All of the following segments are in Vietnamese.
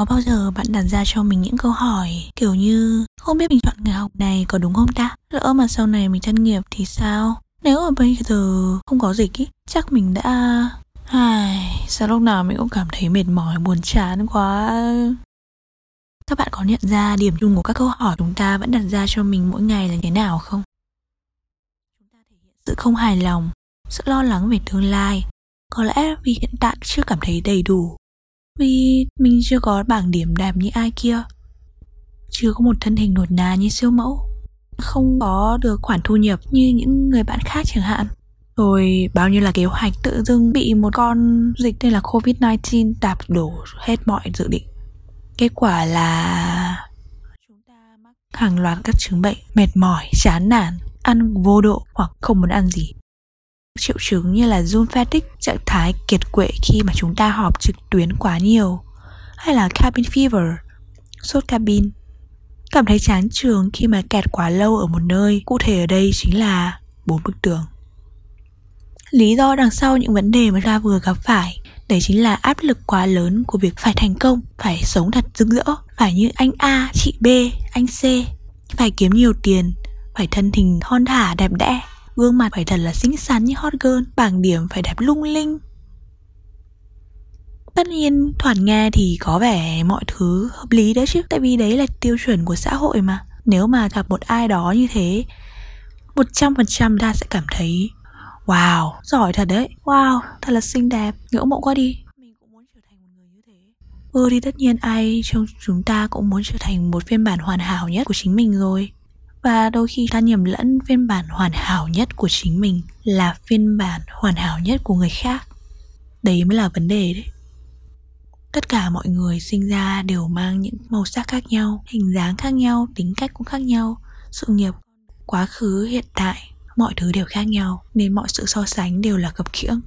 Có bao giờ bạn đặt ra cho mình những câu hỏi kiểu như không biết mình chọn nghề học này có đúng không ta? Lỡ mà sau này mình thất nghiệp thì sao? Nếu mà bây giờ không có dịch ý, chắc mình đã... Ai, sao lúc nào mình cũng cảm thấy mệt mỏi, buồn chán quá. Các bạn có nhận ra điểm chung của các câu hỏi chúng ta vẫn đặt ra cho mình mỗi ngày là thế nào không? Chúng ta thể hiện sự không hài lòng, sự lo lắng về tương lai. Có lẽ vì hiện tại chưa cảm thấy đầy đủ. Vì mình chưa có bảng điểm đẹp như ai kia. Chưa có một thân hình nột nà như siêu mẫu. Không có được khoản thu nhập như những người bạn khác chẳng hạn. Rồi bao nhiêu là kế hoạch tự dưng bị một con dịch tên là Covid-19 đạp đổ hết mọi dự định. Kết quả là chúng ta mắc hàng loạt các chứng bệnh mệt mỏi, chán nản, ăn vô độ hoặc không muốn ăn gì. Triệu chứng như là Zoom fatigue, trạng thái kiệt quệ khi mà chúng ta họp trực tuyến quá nhiều, hay là cabin fever, sốt cabin. Cảm thấy chán trường khi mà kẹt quá lâu ở một nơi, cụ thể ở đây chính là bốn bức tường. Lý do đằng sau những vấn đề mà ta vừa gặp phải Đấy chính là áp lực quá lớn của việc phải thành công Phải sống thật rực rỡ Phải như anh A, chị B, anh C Phải kiếm nhiều tiền Phải thân hình thon thả đẹp đẽ Gương mặt phải thật là xinh xắn như hot girl Bảng điểm phải đẹp lung linh. Tất nhiên thoạt nghe thì có vẻ mọi thứ hợp lý đấy chứ Tại vì đấy là tiêu chuẩn của xã hội mà. Nếu mà gặp một ai đó như thế 100% ta sẽ cảm thấy Wow, giỏi thật đấy. Wow, thật là xinh đẹp. Ngưỡng mộ quá đi. Mình cũng muốn trở thành một người như thế. Ừ thì tất nhiên ai trong chúng ta cũng muốn trở thành một phiên bản hoàn hảo nhất của chính mình rồi. Và đôi khi ta nhầm lẫn phiên bản hoàn hảo nhất của chính mình Là phiên bản hoàn hảo nhất của người khác. Đấy mới là vấn đề đấy. Tất cả mọi người sinh ra đều mang những màu sắc khác nhau, hình dáng khác nhau, tính cách cũng khác nhau, sự nghiệp, quá khứ, hiện tại, mọi thứ đều khác nhau, nên mọi sự so sánh đều là khập khiễng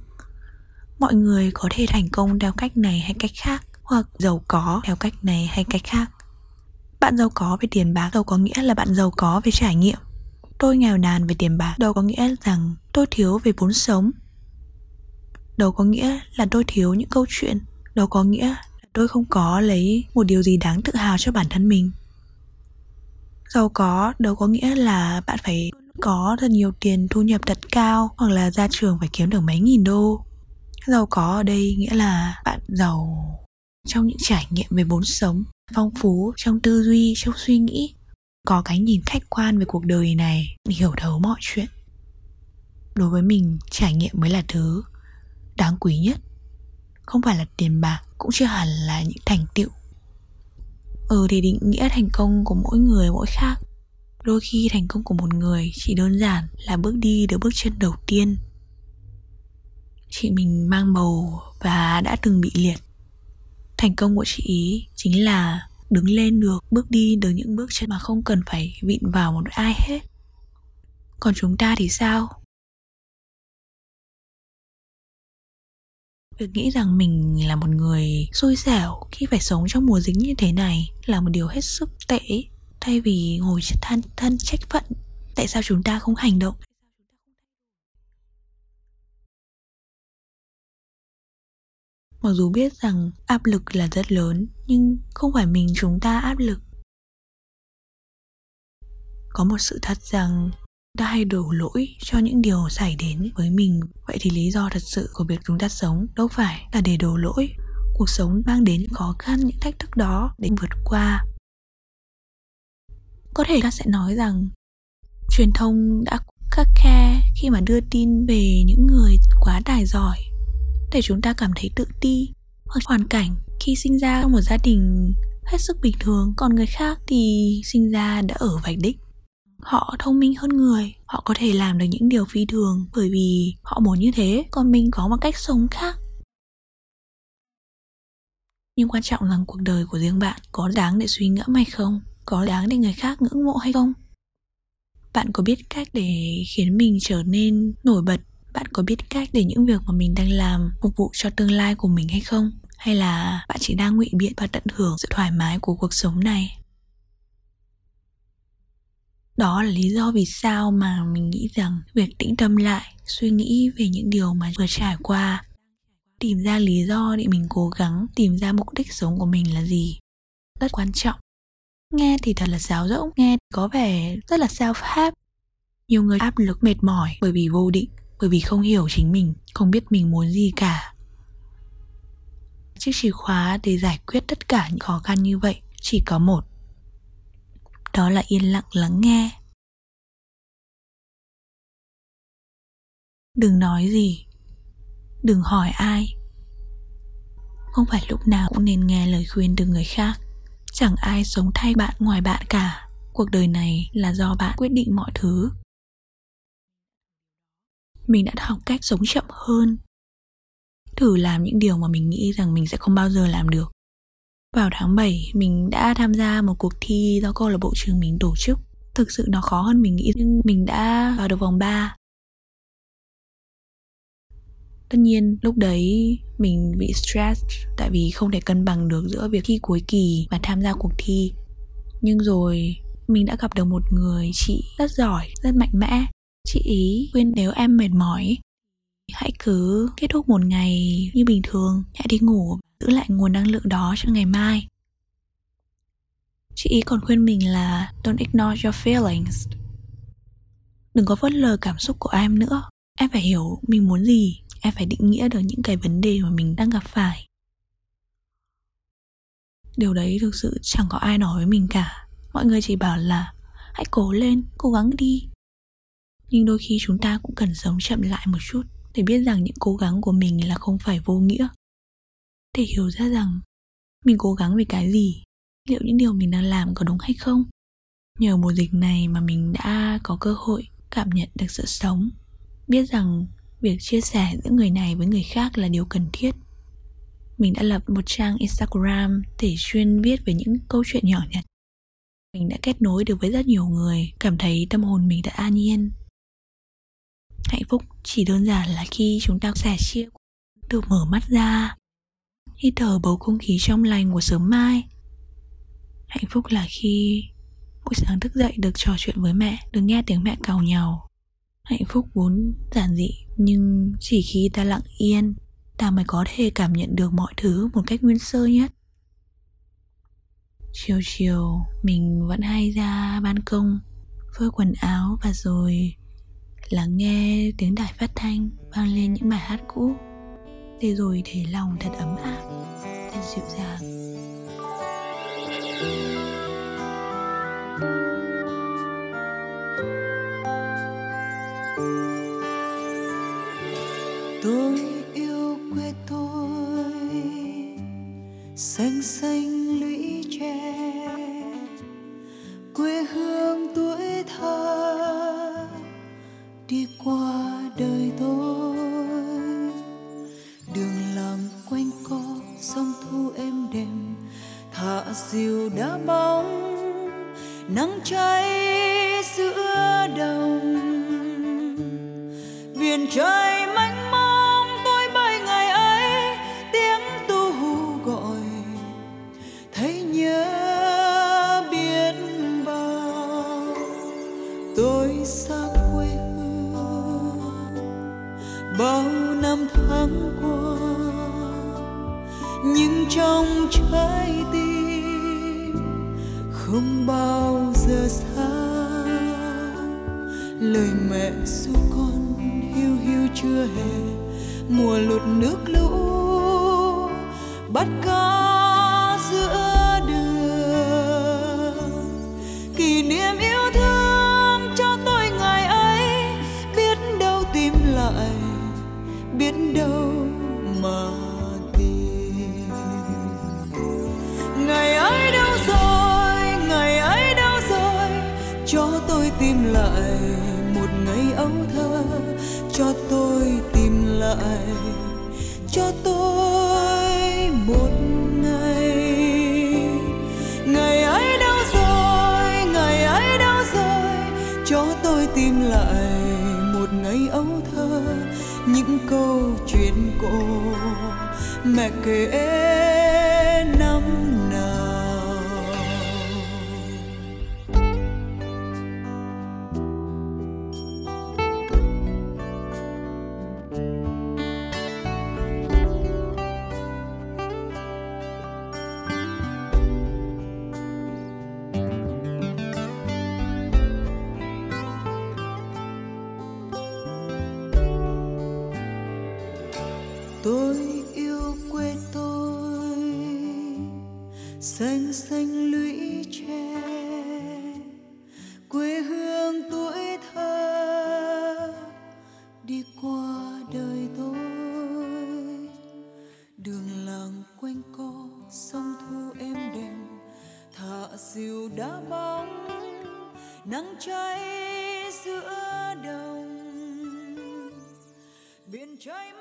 mọi người có thể thành công theo cách này hay cách khác, hoặc giàu có theo cách này hay cách khác bạn giàu có về tiền bạc đâu có nghĩa là bạn giàu có về trải nghiệm. Tôi nghèo nàn về tiền bạc đâu có nghĩa rằng tôi thiếu về vốn sống. Đâu có nghĩa là tôi thiếu những câu chuyện. Đâu có nghĩa là tôi không có lấy một điều gì đáng tự hào cho bản thân mình. Giàu có đâu có nghĩa là bạn phải có thật nhiều tiền thu nhập thật cao hoặc là ra trường phải kiếm được mấy nghìn đô. Giàu có ở đây nghĩa là bạn giàu trong những trải nghiệm về vốn sống phong phú trong tư duy, trong suy nghĩ, có cái nhìn khách quan về cuộc đời này, hiểu thấu mọi chuyện. Đối với mình, trải nghiệm mới là thứ đáng quý nhất. Không phải là tiền bạc, cũng chưa hẳn là những thành tựu. Ừ thì định nghĩa thành công của mỗi người, mỗi khác. Đôi khi thành công của một người chỉ đơn giản là bước đi được bước chân đầu tiên. Chị mình mang bầu và đã từng bị liệt thành công của chị ý chính là đứng lên được, bước đi được những bước chân mà không cần phải vịn vào một ai hết. Còn chúng ta thì sao? Việc nghĩ rằng mình là một người xui xẻo khi phải sống trong mùa dính như thế này là một điều hết sức tệ. Thay vì ngồi than thân trách phận, tại sao chúng ta không hành động? Mặc dù biết rằng áp lực là rất lớn, nhưng không phải mình chúng ta áp lực. Có một sự thật rằng ta hay đổ lỗi cho những điều xảy đến với mình, vậy thì lý do thật sự của việc chúng ta sống đâu phải là để đổ lỗi. Cuộc sống mang đến những khó khăn những thách thức đó để vượt qua. Có thể ta sẽ nói rằng, truyền thông đã khắc khe khi mà đưa tin về những người quá tài giỏi để chúng ta cảm thấy tự ti hoặc hoàn cảnh. Khi sinh ra trong một gia đình hết sức bình thường, còn người khác thì sinh ra đã ở vạch đích. Họ thông minh hơn người, họ có thể làm được những điều phi thường bởi vì họ muốn như thế, còn mình có một cách sống khác. Nhưng quan trọng rằng cuộc đời của riêng bạn có đáng để suy ngẫm hay không? Có đáng để người khác ngưỡng mộ hay không? Bạn có biết cách để khiến mình trở nên nổi bật bạn có biết cách để những việc mà mình đang làm phục vụ cho tương lai của mình hay không? Hay là bạn chỉ đang ngụy biện và tận hưởng sự thoải mái của cuộc sống này? Đó là lý do vì sao mà mình nghĩ rằng việc tĩnh tâm lại, suy nghĩ về những điều mà vừa trải qua, tìm ra lý do để mình cố gắng, tìm ra mục đích sống của mình là gì, rất quan trọng. Nghe thì thật là sáo rỗng, nghe có vẻ rất là self help nhiều người áp lực mệt mỏi bởi vì vô định bởi vì không hiểu chính mình, không biết mình muốn gì cả. Chiếc chìa khóa để giải quyết tất cả những khó khăn như vậy chỉ có một. Đó là yên lặng lắng nghe. Đừng nói gì. Đừng hỏi ai. Không phải lúc nào cũng nên nghe lời khuyên từ người khác. Chẳng ai sống thay bạn ngoài bạn cả. Cuộc đời này là do bạn quyết định mọi thứ mình đã học cách sống chậm hơn thử làm những điều mà mình nghĩ rằng mình sẽ không bao giờ làm được vào tháng 7, mình đã tham gia một cuộc thi do câu lạc bộ trường mình tổ chức. Thực sự nó khó hơn mình nghĩ nhưng mình đã vào được vòng 3. Tất nhiên lúc đấy mình bị stress tại vì không thể cân bằng được giữa việc thi cuối kỳ và tham gia cuộc thi. Nhưng rồi mình đã gặp được một người chị rất giỏi, rất mạnh mẽ. Chị ý khuyên nếu em mệt mỏi hãy cứ kết thúc một ngày như bình thường, hãy đi ngủ giữ lại nguồn năng lượng đó cho ngày mai. Chị ý còn khuyên mình là don't ignore your feelings. Đừng có phớt lờ cảm xúc của em nữa. Em phải hiểu mình muốn gì em phải định nghĩa được những cái vấn đề mà mình đang gặp phải. Điều đấy thực sự chẳng có ai nói với mình cả. Mọi người chỉ bảo là hãy cố lên cố gắng đi nhưng đôi khi chúng ta cũng cần sống chậm lại một chút để biết rằng những cố gắng của mình là không phải vô nghĩa. Để hiểu ra rằng mình cố gắng vì cái gì? Liệu những điều mình đang làm có đúng hay không? Nhờ mùa dịch này mà mình đã có cơ hội cảm nhận được sự sống. Biết rằng việc chia sẻ giữa người này với người khác là điều cần thiết. Mình đã lập một trang instagram để chuyên viết về những câu chuyện nhỏ nhặt. Mình đã kết nối được với rất nhiều người, cảm thấy tâm hồn mình đã an nhiên hạnh phúc chỉ đơn giản là khi chúng ta sẻ chia được mở mắt ra, hít thở bầu không khí trong lành của sớm mai. Hạnh phúc là khi buổi sáng thức dậy được trò chuyện với mẹ, được nghe tiếng mẹ cào nhàu hạnh phúc vốn giản dị, nhưng chỉ khi ta lặng yên, ta mới có thể cảm nhận được mọi thứ một cách nguyên sơ nhất. Chiều chiều, mình vẫn hay ra ban công, phơi quần áo và rồi lắng nghe tiếng đài phát thanh vang lên những bài hát cũ. Để rồi thấy lòng thật ấm áp, thật dịu dàng. Tôi dịu diều bóng nắng cháy lời mẹ ru con hiu hiu chưa hè, mùa lụt nước lũ, bắt cá giữa đường. Kỷ niệm yêu thương cho tôi ngày ấy, biết đâu tìm lại, biết đâu mà tìm. Ngày ấy đâu rồi, ngày ấy đâu rồi, cho tôi tìm lại ấu thơ cho tôi tìm lại, cho tôi một ngày. Ngày ấy đâu rồi, ngày ấy đâu rồi, cho tôi tìm lại một ngày ấu thơ, những câu chuyện cổ mẹ kể tôi yêu quê tôi, xanh xanh lũy tre. Quê hương tuổi thơ, đi qua đời tôi. Đường làng quanh co sông thu êm đềm. Thả diều đá bóng, nắng cháy giữa đồng. Biển trời